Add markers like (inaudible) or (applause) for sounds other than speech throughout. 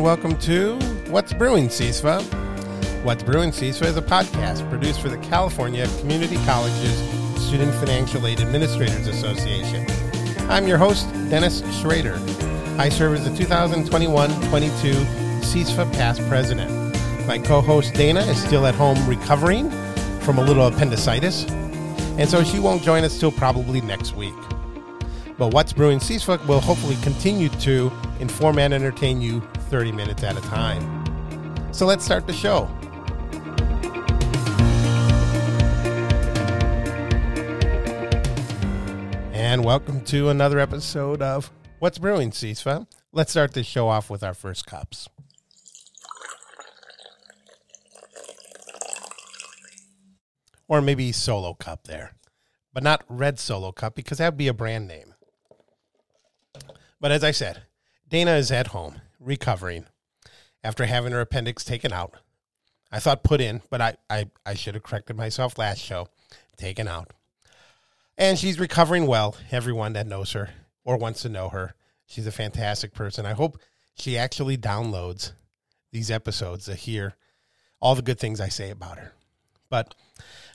and welcome to What's Brewing, CISFA. What's Brewing, CISFA is a podcast produced for the California Community Colleges Student Financial Aid Administrators Association. I'm your host, Dennis Schrader. I serve as the 2021 22 CISFA past president. My co host Dana is still at home recovering from a little appendicitis, and so she won't join us till probably next week. But What's Brewing CISFA will hopefully continue to inform and entertain you 30 minutes at a time. So let's start the show. And welcome to another episode of What's Brewing CISFA. Let's start the show off with our first cups. Or maybe solo cup there, but not red solo cup because that would be a brand name. But as I said, Dana is at home recovering after having her appendix taken out. I thought put in, but I, I, I should have corrected myself last show. Taken out. And she's recovering well. Everyone that knows her or wants to know her, she's a fantastic person. I hope she actually downloads these episodes to hear all the good things I say about her. But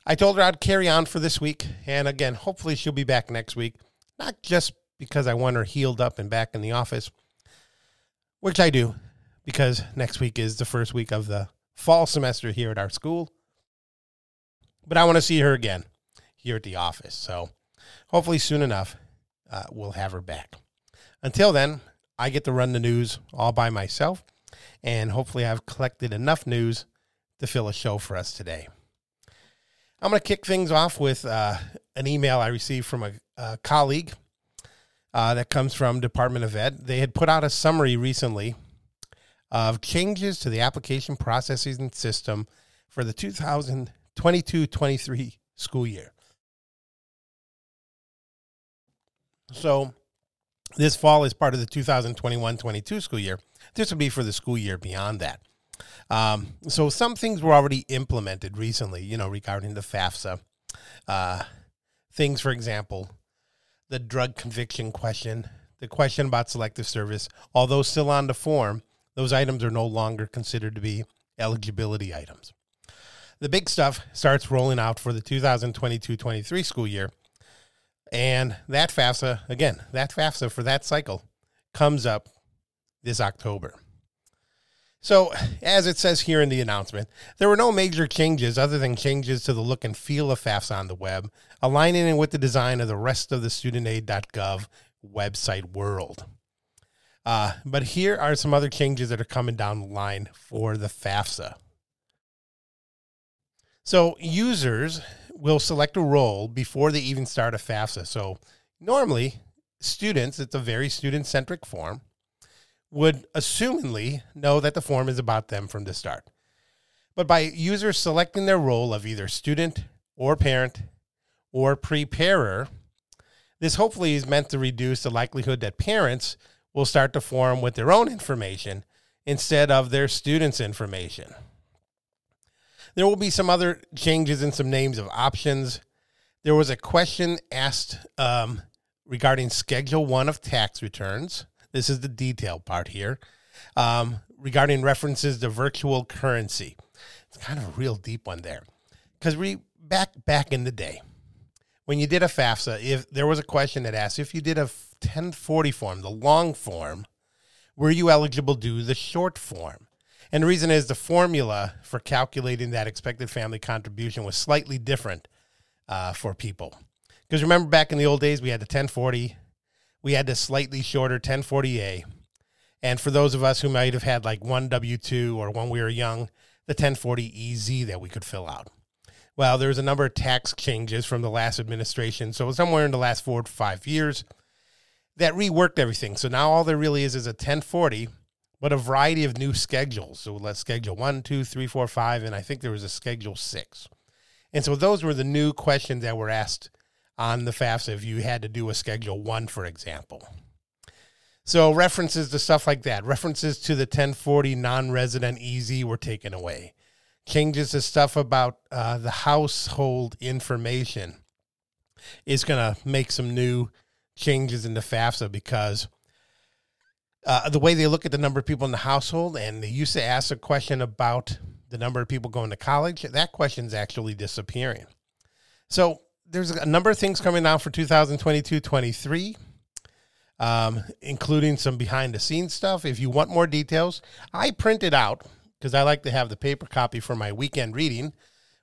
I told her I'd carry on for this week. And again, hopefully she'll be back next week. Not just because I want her healed up and back in the office, which I do, because next week is the first week of the fall semester here at our school. But I want to see her again here at the office. So hopefully soon enough, uh, we'll have her back. Until then, I get to run the news all by myself. And hopefully, I've collected enough news to fill a show for us today. I'm going to kick things off with uh, an email I received from a, a colleague uh, that comes from Department of Ed. They had put out a summary recently of changes to the application processing system for the 2022-23 school year. So this fall is part of the 2021-22 school year. This would be for the school year beyond that. Um, so some things were already implemented recently, you know, regarding the FAFSA. Uh, things, for example, the drug conviction question, the question about selective service, although still on the form, those items are no longer considered to be eligibility items. The big stuff starts rolling out for the 2022 23 school year. And that FAFSA, again, that FAFSA for that cycle comes up this October. So, as it says here in the announcement, there were no major changes other than changes to the look and feel of FAFSA on the web, aligning it with the design of the rest of the studentaid.gov website world. Uh, but here are some other changes that are coming down the line for the FAFSA. So, users will select a role before they even start a FAFSA. So, normally, students, it's a very student centric form would assumingly know that the form is about them from the start. But by users selecting their role of either student or parent or preparer, this hopefully is meant to reduce the likelihood that parents will start the form with their own information instead of their students' information. There will be some other changes in some names of options. There was a question asked um, regarding Schedule 1 of tax returns. This is the detail part here um, regarding references to virtual currency. It's kind of a real deep one there, because we back back in the day when you did a FAFSA, if there was a question that asked if you did a 1040 form, the long form, were you eligible to do the short form? And the reason is the formula for calculating that expected family contribution was slightly different uh, for people. Because remember, back in the old days, we had the 1040, we had the slightly shorter 1040A. And for those of us who might have had like one W 2 or when we were young, the 1040EZ that we could fill out. Well, there was a number of tax changes from the last administration. So, somewhere in the last four to five years, that reworked everything. So now all there really is is a 1040, but a variety of new schedules. So let's schedule one, two, three, four, five, and I think there was a schedule six. And so those were the new questions that were asked on the FAFSA if you had to do a Schedule 1, for example. So references to stuff like that, references to the 1040 non-resident EZ were taken away. Changes to stuff about uh, the household information is going to make some new changes in the FAFSA because uh, the way they look at the number of people in the household, and they used to ask a question about the number of people going to college. That question is actually disappearing. So there's a number of things coming out for 2022 23, um, including some behind the scenes stuff. If you want more details, I printed out because I like to have the paper copy for my weekend reading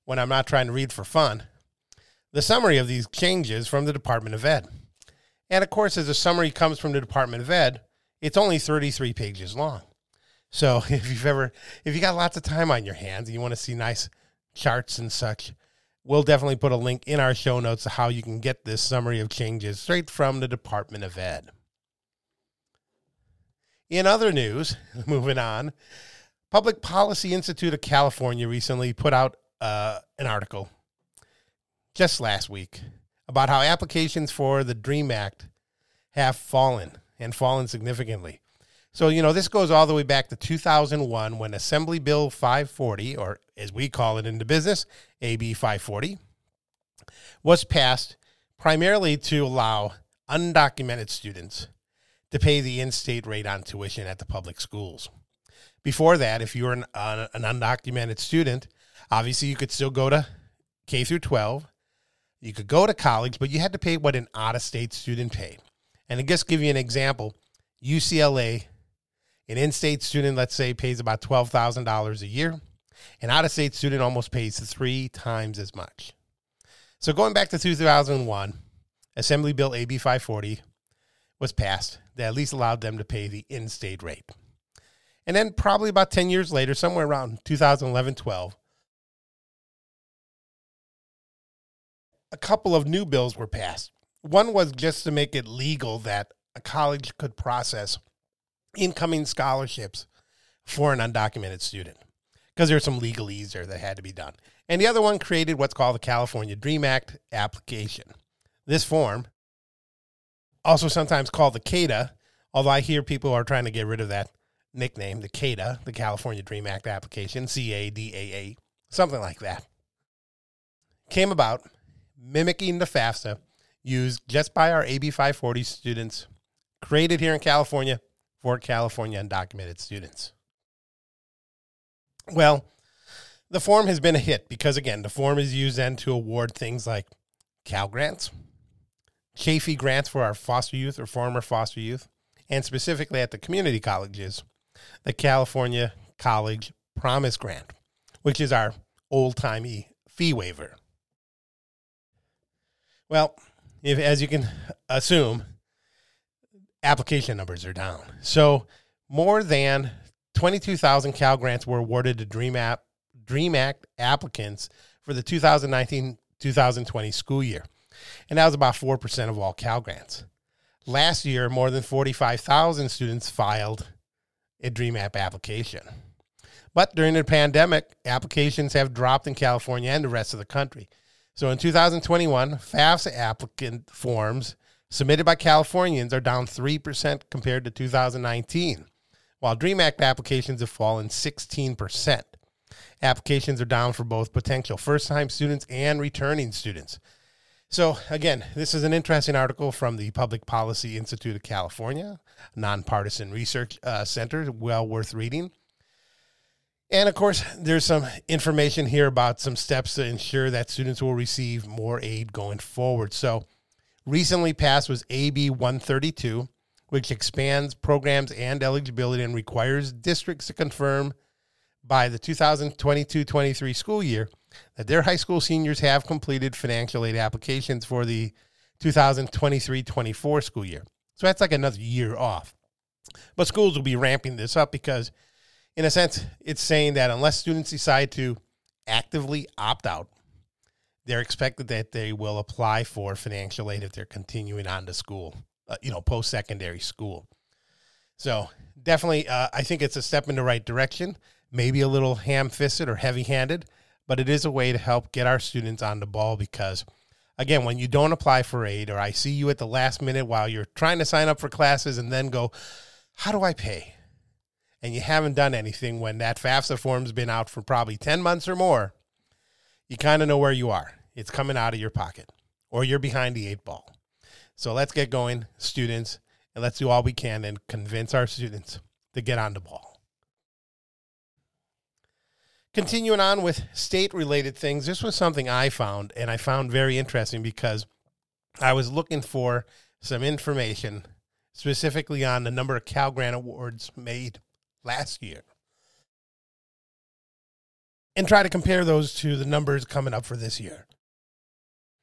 when I'm not trying to read for fun. The summary of these changes from the Department of Ed. And of course, as a summary comes from the Department of Ed, it's only 33 pages long. So (laughs) if you've ever, if you got lots of time on your hands and you want to see nice charts and such, we'll definitely put a link in our show notes to how you can get this summary of changes straight from the Department of Ed. In other news, (laughs) moving on, Public Policy Institute of California recently put out uh, an article just last week about how applications for the DREAM Act have fallen and fallen significantly. So, you know, this goes all the way back to 2001 when Assembly Bill 540, or as we call it in the business, AB 540, was passed primarily to allow undocumented students to pay the in state rate on tuition at the public schools. Before that, if you were an, uh, an undocumented student, obviously you could still go to K through 12. You could go to college, but you had to pay what an out of state student paid. And to just give you an example, UCLA, an in state student, let's say, pays about $12,000 a year. An out of state student almost pays three times as much. So going back to 2001, Assembly Bill AB 540 was passed that at least allowed them to pay the in state rate. And then, probably about 10 years later, somewhere around 2011 12, a couple of new bills were passed. One was just to make it legal that a college could process incoming scholarships for an undocumented student because there's some legalese there that had to be done. And the other one created what's called the California Dream Act application. This form, also sometimes called the CADA, although I hear people are trying to get rid of that nickname, the CADA, the California Dream Act application, C A D A A, something like that, came about mimicking the FAFSA used just by our AB 540 students, created here in California for California undocumented students. Well, the form has been a hit because, again, the form is used then to award things like Cal grants, Chafee grants for our foster youth or former foster youth, and specifically at the community colleges, the California College Promise Grant, which is our old timey fee waiver. Well, if as you can assume, application numbers are down. So more than 22,000 Cal grants were awarded to Dream App Dream Act applicants for the 2019-2020 school year. And that was about 4% of all Cal grants. Last year, more than 45,000 students filed a Dream App application. But during the pandemic, applications have dropped in California and the rest of the country. So in 2021, FAFSA applicant forms submitted by Californians are down 3% compared to 2019, while DREAM Act applications have fallen 16%. Applications are down for both potential first time students and returning students. So, again, this is an interesting article from the Public Policy Institute of California, nonpartisan research uh, center, well worth reading. And of course, there's some information here about some steps to ensure that students will receive more aid going forward. So, recently passed was AB 132, which expands programs and eligibility and requires districts to confirm by the 2022 23 school year that their high school seniors have completed financial aid applications for the 2023 24 school year. So, that's like another year off. But schools will be ramping this up because in a sense, it's saying that unless students decide to actively opt out, they're expected that they will apply for financial aid if they're continuing on to school, uh, you know, post secondary school. So definitely, uh, I think it's a step in the right direction. Maybe a little ham fisted or heavy handed, but it is a way to help get our students on the ball because, again, when you don't apply for aid or I see you at the last minute while you're trying to sign up for classes and then go, how do I pay? and you haven't done anything when that FAFSA form's been out for probably 10 months or more, you kind of know where you are. It's coming out of your pocket or you're behind the eight ball. So let's get going, students, and let's do all we can and convince our students to get on the ball. Continuing on with state related things, this was something I found and I found very interesting because I was looking for some information specifically on the number of Cal Grant awards made last year and try to compare those to the numbers coming up for this year.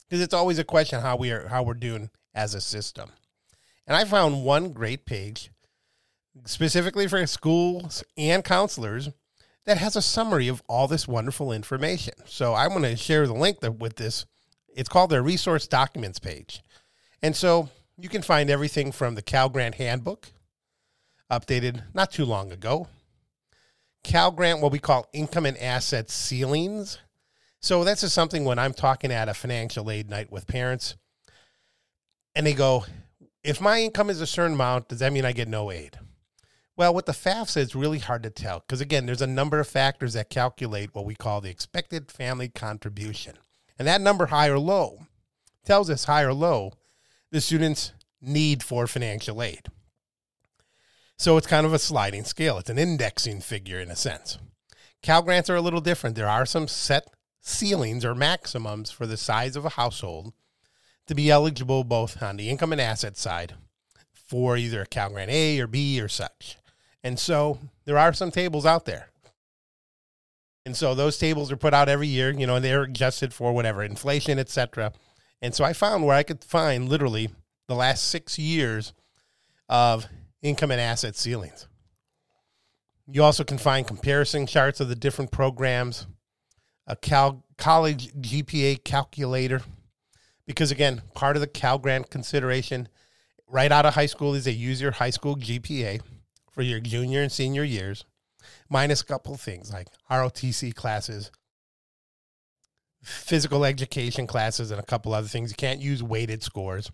Because it's always a question how we are how we're doing as a system. And i found one great page specifically for schools and counselors that has a summary of all this wonderful information. So i want to share the link with this. It's called their resource documents page. And so you can find everything from the cal grant handbook updated not too long ago Cal Grant, what we call income and asset ceilings. So that's just something when I'm talking at a financial aid night with parents, and they go, if my income is a certain amount, does that mean I get no aid? Well, with the FAFSA, it's really hard to tell because, again, there's a number of factors that calculate what we call the expected family contribution. And that number, high or low, tells us high or low the student's need for financial aid. So it's kind of a sliding scale. It's an indexing figure in a sense. Cal grants are a little different. There are some set ceilings or maximums for the size of a household to be eligible both on the income and asset side for either a Cal Grant A or B or such. And so there are some tables out there. And so those tables are put out every year, you know, and they're adjusted for whatever, inflation, etc. And so I found where I could find literally the last six years of income and asset ceilings. You also can find comparison charts of the different programs, a Cal college GPA calculator, because again, part of the Cal Grant consideration right out of high school is they use your high school GPA for your junior and senior years, minus a couple things like ROTC classes, physical education classes, and a couple other things. You can't use weighted scores.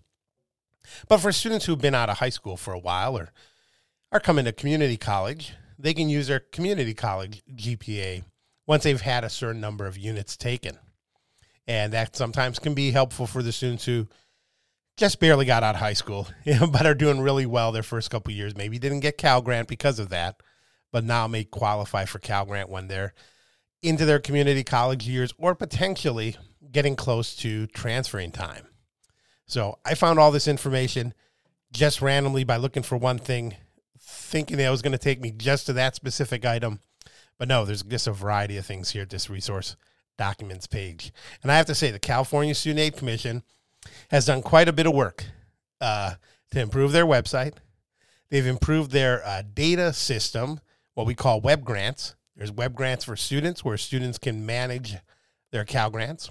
But for students who've been out of high school for a while or are coming to community college, they can use their community college GPA once they've had a certain number of units taken. And that sometimes can be helpful for the students who just barely got out of high school, (laughs) but are doing really well their first couple years. Maybe didn't get Cal Grant because of that, but now may qualify for Cal Grant when they're into their community college years or potentially getting close to transferring time. So I found all this information just randomly by looking for one thing, thinking that it was going to take me just to that specific item. But no, there's just a variety of things here at this resource documents page. And I have to say, the California Student Aid Commission has done quite a bit of work uh, to improve their website. They've improved their uh, data system, what we call web grants. There's web grants for students where students can manage their Cal grants.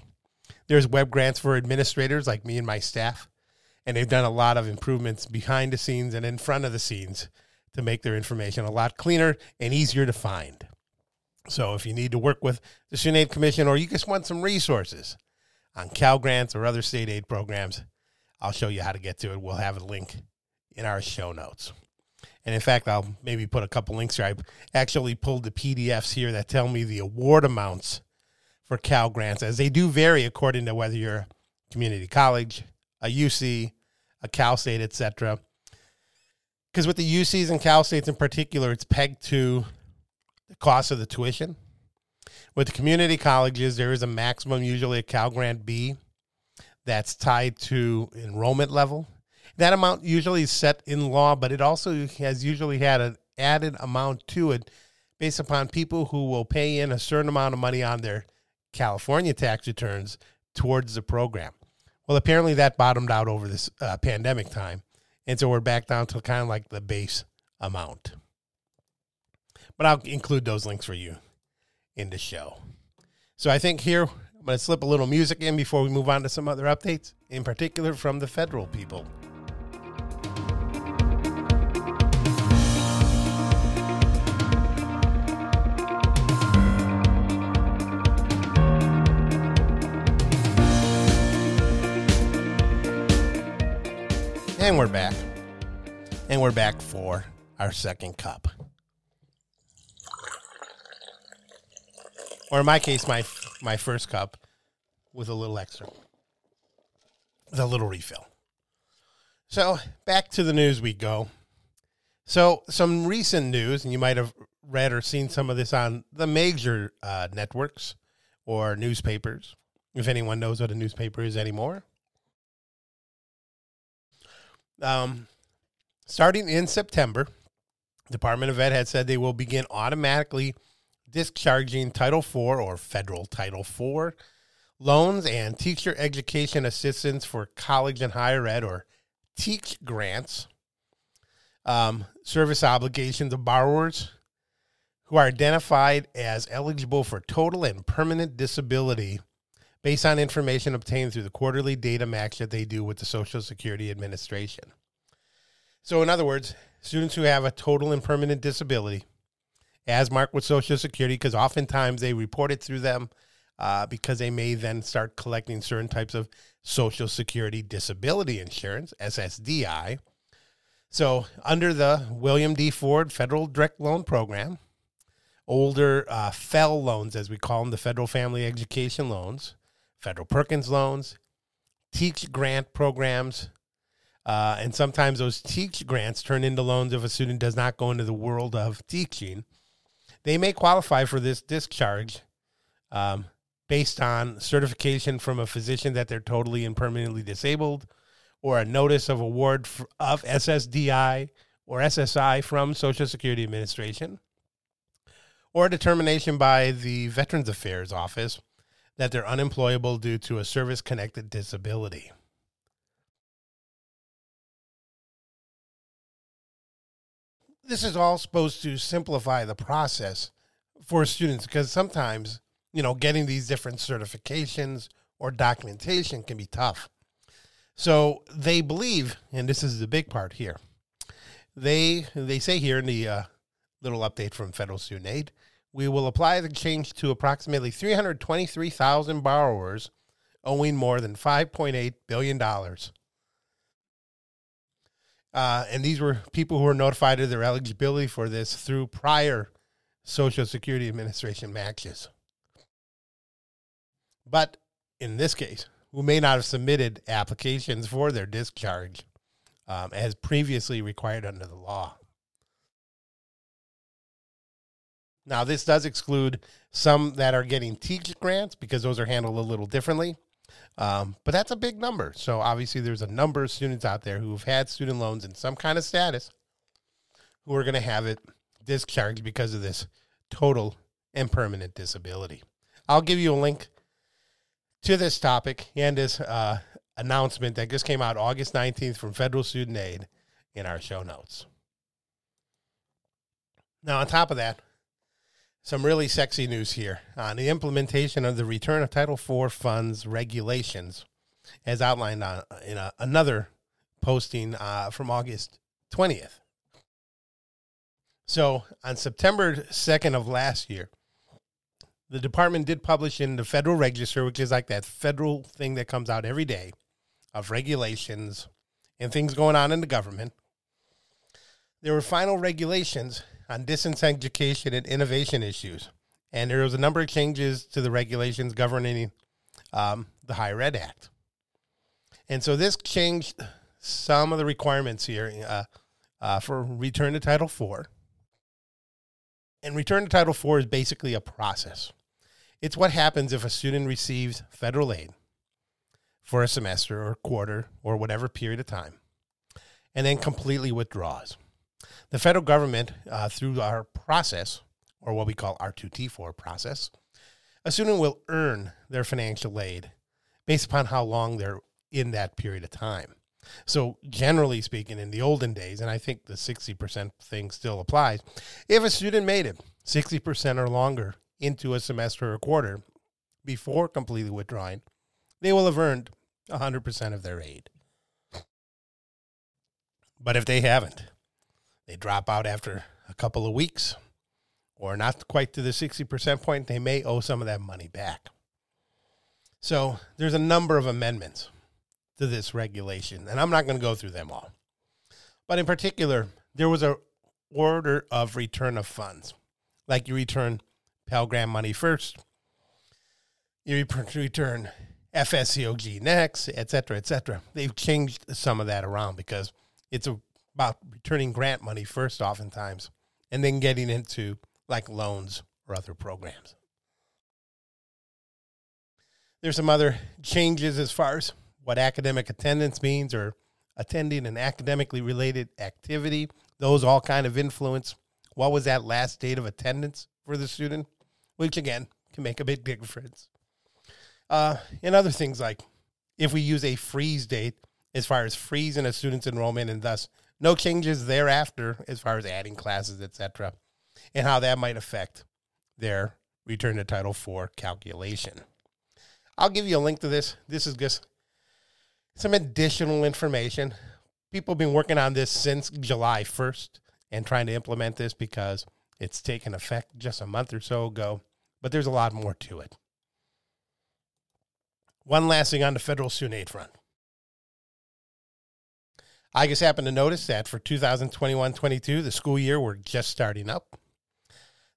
There's web grants for administrators like me and my staff, and they've done a lot of improvements behind the scenes and in front of the scenes to make their information a lot cleaner and easier to find. So if you need to work with the Student Aid Commission or you just want some resources on Cal grants or other state aid programs, I'll show you how to get to it. We'll have a link in our show notes. And in fact, I'll maybe put a couple links here. I actually pulled the PDFs here that tell me the award amounts for Cal grants, as they do vary according to whether you're a community college, a UC, a Cal State, etc. Because with the UCs and Cal States in particular, it's pegged to the cost of the tuition. With the community colleges, there is a maximum, usually a Cal Grant B, that's tied to enrollment level. That amount usually is set in law, but it also has usually had an added amount to it based upon people who will pay in a certain amount of money on their California tax returns towards the program. Well, apparently that bottomed out over this uh, pandemic time. And so we're back down to kind of like the base amount. But I'll include those links for you in the show. So I think here I'm going to slip a little music in before we move on to some other updates, in particular from the federal people. And we're back. And we're back for our second cup. Or in my case, my my first cup with a little extra. With a little refill. So back to the news we go. So some recent news, and you might have read or seen some of this on the major uh, networks or newspapers, if anyone knows what a newspaper is anymore. Um, starting in September, Department of Ed had said they will begin automatically discharging Title IV or federal Title IV loans and teacher education assistance for college and higher ed or TEACH grants, um, service obligations of borrowers who are identified as eligible for total and permanent disability based on information obtained through the quarterly data match that they do with the Social Security Administration. So, in other words, students who have a total and permanent disability, as marked with Social Security, because oftentimes they report it through them uh, because they may then start collecting certain types of Social Security disability insurance, SSDI. So, under the William D. Ford Federal Direct Loan Program, older uh, FFEL loans, as we call them, the Federal Family Education Loans, Federal Perkins loans, Teach grant programs, uh, and sometimes those Teach grants turn into loans if a student does not go into the world of teaching. They may qualify for this discharge um, based on certification from a physician that they're totally and permanently disabled, or a notice of award of SSDI or SSI from Social Security Administration, or a determination by the Veterans Affairs Office that they're unemployable due to a service connected disability. This is all supposed to simplify the process for students because sometimes, you know, getting these different certifications or documentation can be tough. So they believe, and this is the big part here. They they say here in the uh, little update from Federal Student Aid we will apply the change to approximately 323,000 borrowers owing more than $5.8 billion. Uh, and these were people who were notified of their eligibility for this through prior Social Security Administration matches. But in this case, who may not have submitted applications for their discharge um, as previously required under the law. Now, this does exclude some that are getting teach grants because those are handled a little differently. Um, but that's a big number. So obviously, there's a number of students out there who've had student loans in some kind of status who are going to have it discharged because of this total and permanent disability. I'll give you a link to this topic and this uh, announcement that just came out August 19th from Federal Student Aid in our show notes. Now, on top of that, some really sexy news here on the implementation of the return of Title IV funds regulations, as outlined on, in a, another posting uh, from August 20th. So, on September 2nd of last year, the department did publish in the Federal Register, which is like that federal thing that comes out every day of regulations and things going on in the government. There were final regulations on distance education and innovation issues. And there was a number of changes to the regulations governing um, the Higher Ed Act. And so this changed some of the requirements here uh, uh, for return to Title IV. And return to Title IV is basically a process. It's what happens if a student receives federal aid for a semester or quarter or whatever period of time and then completely withdraws. The federal government, uh, through our process, or what we call our 2T4 process, a student will earn their financial aid based upon how long they're in that period of time. So, generally speaking, in the olden days, and I think the 60% thing still applies, if a student made it 60% or longer into a semester or quarter before completely withdrawing, they will have earned 100% of their aid. But if they haven't, they drop out after a couple of weeks or not quite to the 60% point, they may owe some of that money back. So there's a number of amendments to this regulation, and I'm not going to go through them all. But in particular, there was a order of return of funds, like you return Pell Grant money first, you return FSEOG next, et cetera, et cetera. They've changed some of that around because it's about returning grant money first, oftentimes, and then getting into like loans or other programs. There's some other changes as far as what academic attendance means or attending an academically related activity. Those all kind of influence what was that last date of attendance for the student, which again can make a big difference. Uh, and other things like if we use a freeze date as far as freezing a student's enrollment and thus no changes thereafter as far as adding classes, etc., and how that might affect their return to Title IV calculation. I'll give you a link to this. This is just some additional information. People have been working on this since July 1st and trying to implement this because it's taken effect just a month or so ago, but there's a lot more to it. One last thing on the federal student aid front. I just happened to notice that for 2021 22, the school year, we're just starting up.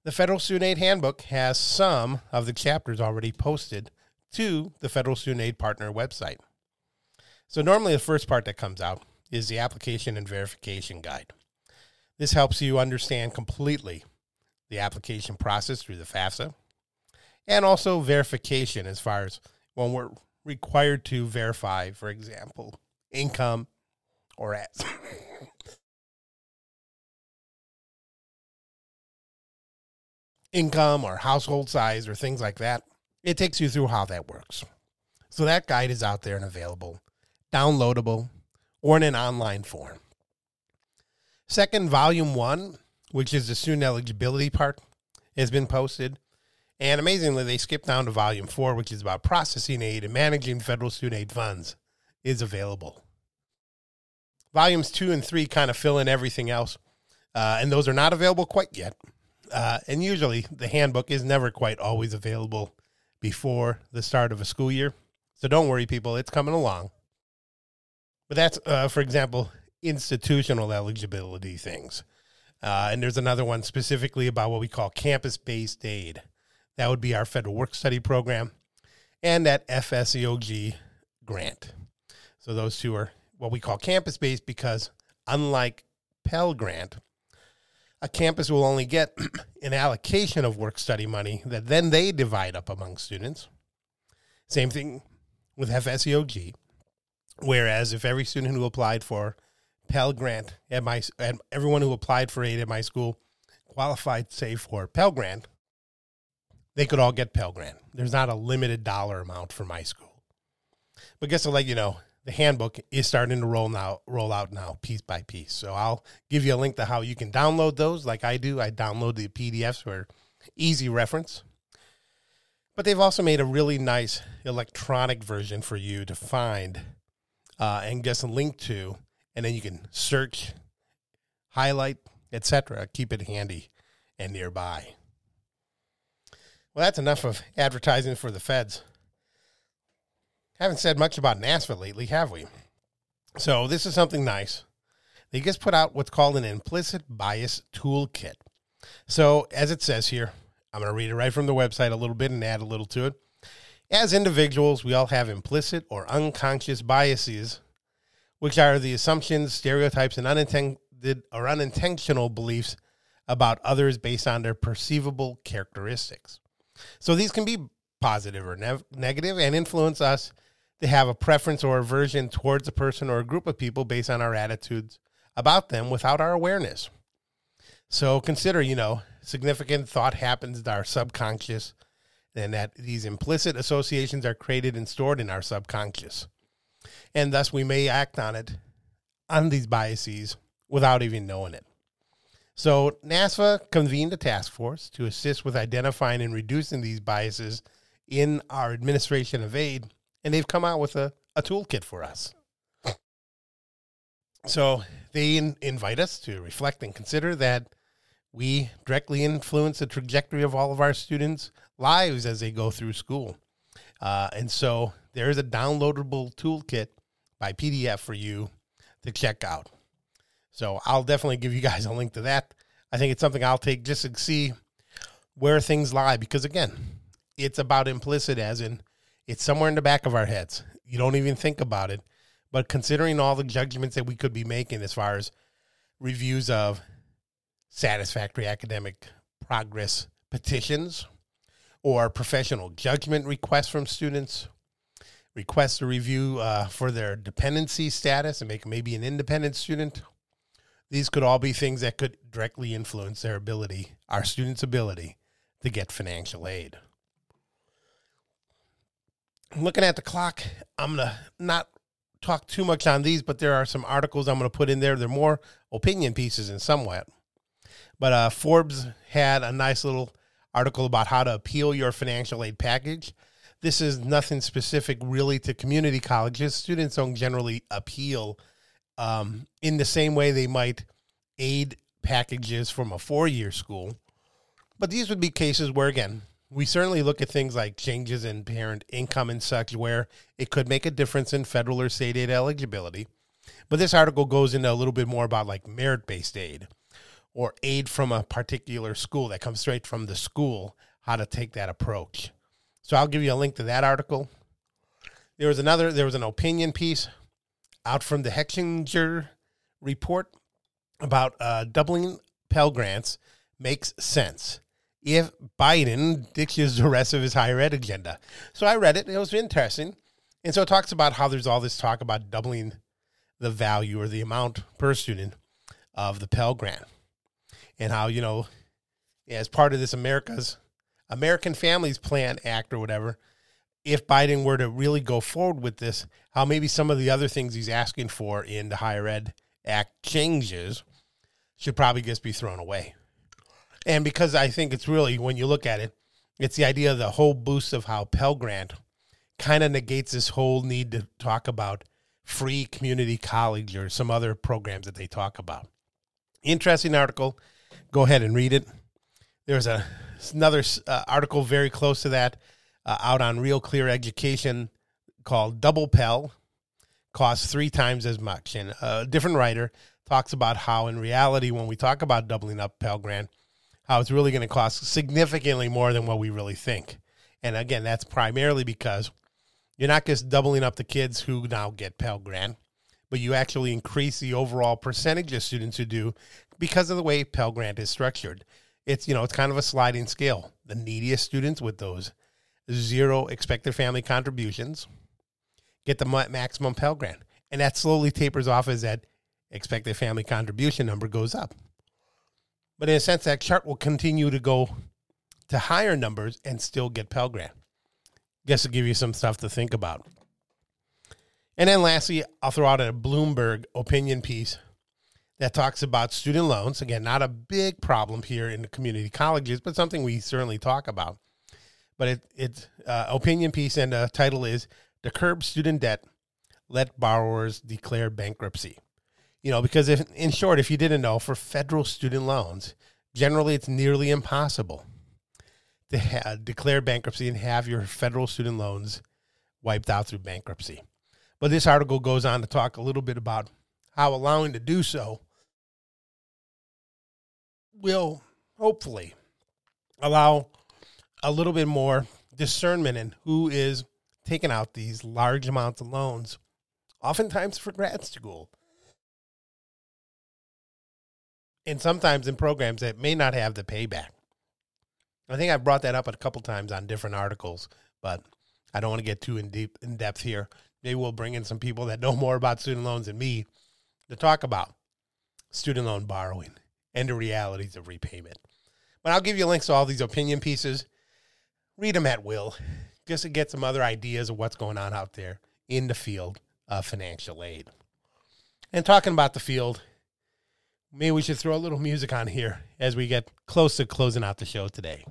The Federal Student Aid Handbook has some of the chapters already posted to the Federal Student Aid Partner website. So, normally the first part that comes out is the application and verification guide. This helps you understand completely the application process through the FAFSA and also verification as far as when we're required to verify, for example, income or as. (laughs) income or household size or things like that. It takes you through how that works. So that guide is out there and available, downloadable, or in an online form. Second, volume one, which is the student eligibility part, has been posted. And amazingly, they skipped down to volume four, which is about processing aid and managing federal student aid funds, is available. Volumes two and three kind of fill in everything else, uh, and those are not available quite yet. Uh, and usually, the handbook is never quite always available before the start of a school year. So don't worry, people, it's coming along. But that's, uh, for example, institutional eligibility things. Uh, and there's another one specifically about what we call campus based aid. That would be our federal work study program and that FSEOG grant. So those two are what we call campus based because unlike Pell Grant, a campus will only get (clears throat) an allocation of work study money that then they divide up among students. Same thing with FSEOG. Whereas if every student who applied for Pell Grant at my at everyone who applied for aid at my school qualified, say, for Pell Grant, they could all get Pell Grant. There's not a limited dollar amount for my school. But guess to let you know, the handbook is starting to roll now, roll out now, piece by piece. So I'll give you a link to how you can download those, like I do. I download the PDFs for easy reference. But they've also made a really nice electronic version for you to find uh, and just a link to, and then you can search, highlight, etc. Keep it handy and nearby. Well, that's enough of advertising for the feds. Haven't said much about NASFAA lately, have we? So, this is something nice. They just put out what's called an implicit bias toolkit. So, as it says here, I'm going to read it right from the website a little bit and add a little to it. As individuals, we all have implicit or unconscious biases, which are the assumptions, stereotypes, and unintended or unintentional beliefs about others based on their perceivable characteristics. So these can be positive or ne- negative and influence us to have a preference or aversion towards a person or a group of people based on our attitudes about them without our awareness. So consider, you know, significant thought happens to our subconscious and that these implicit associations are created and stored in our subconscious. And thus we may act on it, on these biases, without even knowing it. So, NASFAA convened a task force to assist with identifying and reducing these biases in our administration of aid, and they've come out with a, a toolkit for us. So, they in, invite us to reflect and consider that we directly influence the trajectory of all of our students' lives as they go through school. Uh, and so, there is a downloadable toolkit by PDF for you to check out. So I'll definitely give you guys a link to that. I think it's something I'll take just to see where things lie because again, it's about implicit as in It's somewhere in the back of our heads. You don't even think about it. But considering all the judgments that we could be making as far as reviews of satisfactory academic progress petitions or professional judgment requests from students, requests to review uh, for their dependency status and make maybe an independent student. These could all be things that could directly influence their ability, our students' ability to get financial aid. Looking at the clock, I'm going to not talk too much on these, but there are some articles I'm going to put in there. They're more opinion pieces in somewhat. But uh, Forbes had a nice little article about how to appeal your financial aid package. This is nothing specific really to community colleges. Students don't generally appeal um, in the same way they might aid packages from a four year school. But these would be cases where, again, we certainly look at things like changes in parent income and such, where it could make a difference in federal or state aid eligibility. But this article goes into a little bit more about like merit based aid or aid from a particular school that comes straight from the school, how to take that approach. So I'll give you a link to that article. There was another, there was an opinion piece out from the Hechinger report about uh, doubling Pell Grants makes sense if Biden ditches the rest of his higher ed agenda. So I read it, and it was interesting. And so it talks about how there's all this talk about doubling the value or the amount per student of the Pell Grant. And how, you know, as part of this America's American Families Plan Act or whatever, if Biden were to really go forward with this, how maybe some of the other things he's asking for in the Higher Ed Act changes should probably just be thrown away. And because I think it's really, when you look at it, it's the idea of the whole boost of how Pell Grant kind of negates this whole need to talk about free community college or some other programs that they talk about. Interesting article. Go ahead and read it. There's a another uh, article very close to that uh, out on Real Clear Education called Double Pell costs three times as much. And a different writer talks about how, in reality, when we talk about doubling up Pell Grant, how it's really going to cost significantly more than what we really think. And again, that's primarily because you're not just doubling up the kids who now get Pell Grant, but you actually increase the overall percentage of students who do because of the way Pell Grant is structured. It's you know it's kind of a sliding scale. The neediest students with those zero expected family contributions get the maximum Pell Grant, and that slowly tapers off as that expected family contribution number goes up. But in a sense, that chart will continue to go to higher numbers and still get Pell Grant. Guess to give you some stuff to think about. And then lastly, I'll throw out a Bloomberg opinion piece that talks about student loans. Again, not a big problem here in the community colleges, but something we certainly talk about. But it, it's uh, opinion piece, and the title is "To Curb Student Debt, Let Borrowers Declare Bankruptcy." You know, because if, in short, if you didn't know, for federal student loans, generally it's nearly impossible to declare bankruptcy and have your federal student loans wiped out through bankruptcy. But this article goes on to talk a little bit about how allowing to do so will hopefully allow a little bit more discernment in who is taking out these large amounts of loans, oftentimes for grad school and sometimes in programs that may not have the payback. I think I've brought that up a couple times on different articles, but I don't want to get too in deep in depth here. Maybe we'll bring in some people that know more about student loans than me to talk about student loan borrowing and the realities of repayment. But I'll give you links to all these opinion pieces. Read them at will, just to get some other ideas of what's going on out there in the field of financial aid. And talking about the field, maybe we should throw a little music on here as we get close to closing out the show today.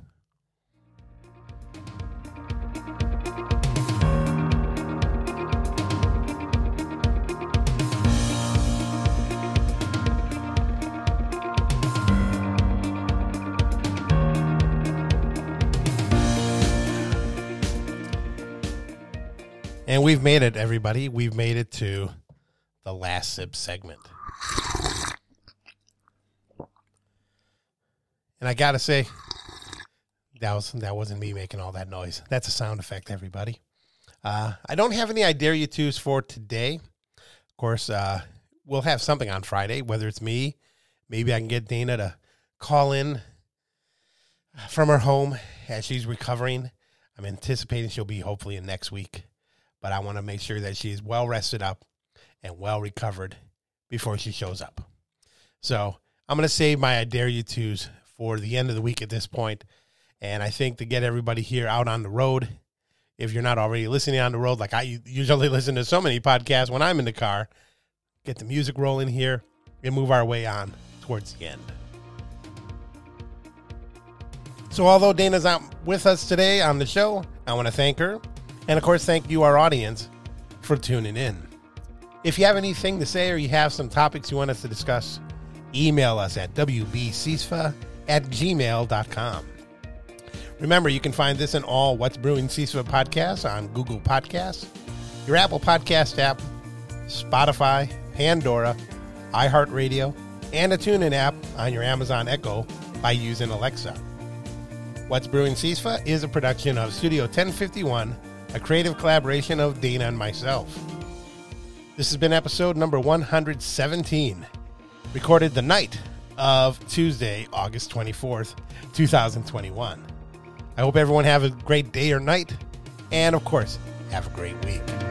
And we've made it, everybody. We've made it to the last sip segment. And I gotta say, that was that wasn't me making all that noise. That's a sound effect, everybody. Uh, I don't have any I dare you twos for today. Of course, uh, we'll have something on Friday, whether it's me, maybe I can get Dana to call in from her home as she's recovering. I'm anticipating she'll be hopefully in next week, but I want to make sure that she's well rested up and well recovered before she shows up. So I'm going to save my I dare you twos for the end of the week at this point. And I think to get everybody here out on the road, if you're not already listening on the road, like I usually (laughs) listen to so many podcasts when I'm in the car, get the music rolling here and move our way on towards the end. So, although Dana's not with us today on the show, I want to thank her. And of course, thank you, our audience, for tuning in. If you have anything to say or you have some topics you want us to discuss, email us at wbcsfa at gmail.com. Remember, you can find this and all What's Brewing CASFAA podcasts on Google Podcasts, your Apple Podcast app, Spotify, Pandora, iHeartRadio, and a TuneIn app on your Amazon Echo by using Alexa. What's Brewing CASFAA is a production of Studio 1051, a creative collaboration of Dana and myself. This has been episode number 117, recorded the night of Tuesday, August 24th, 2021. I hope everyone have a great day or night, and of course, have a great week.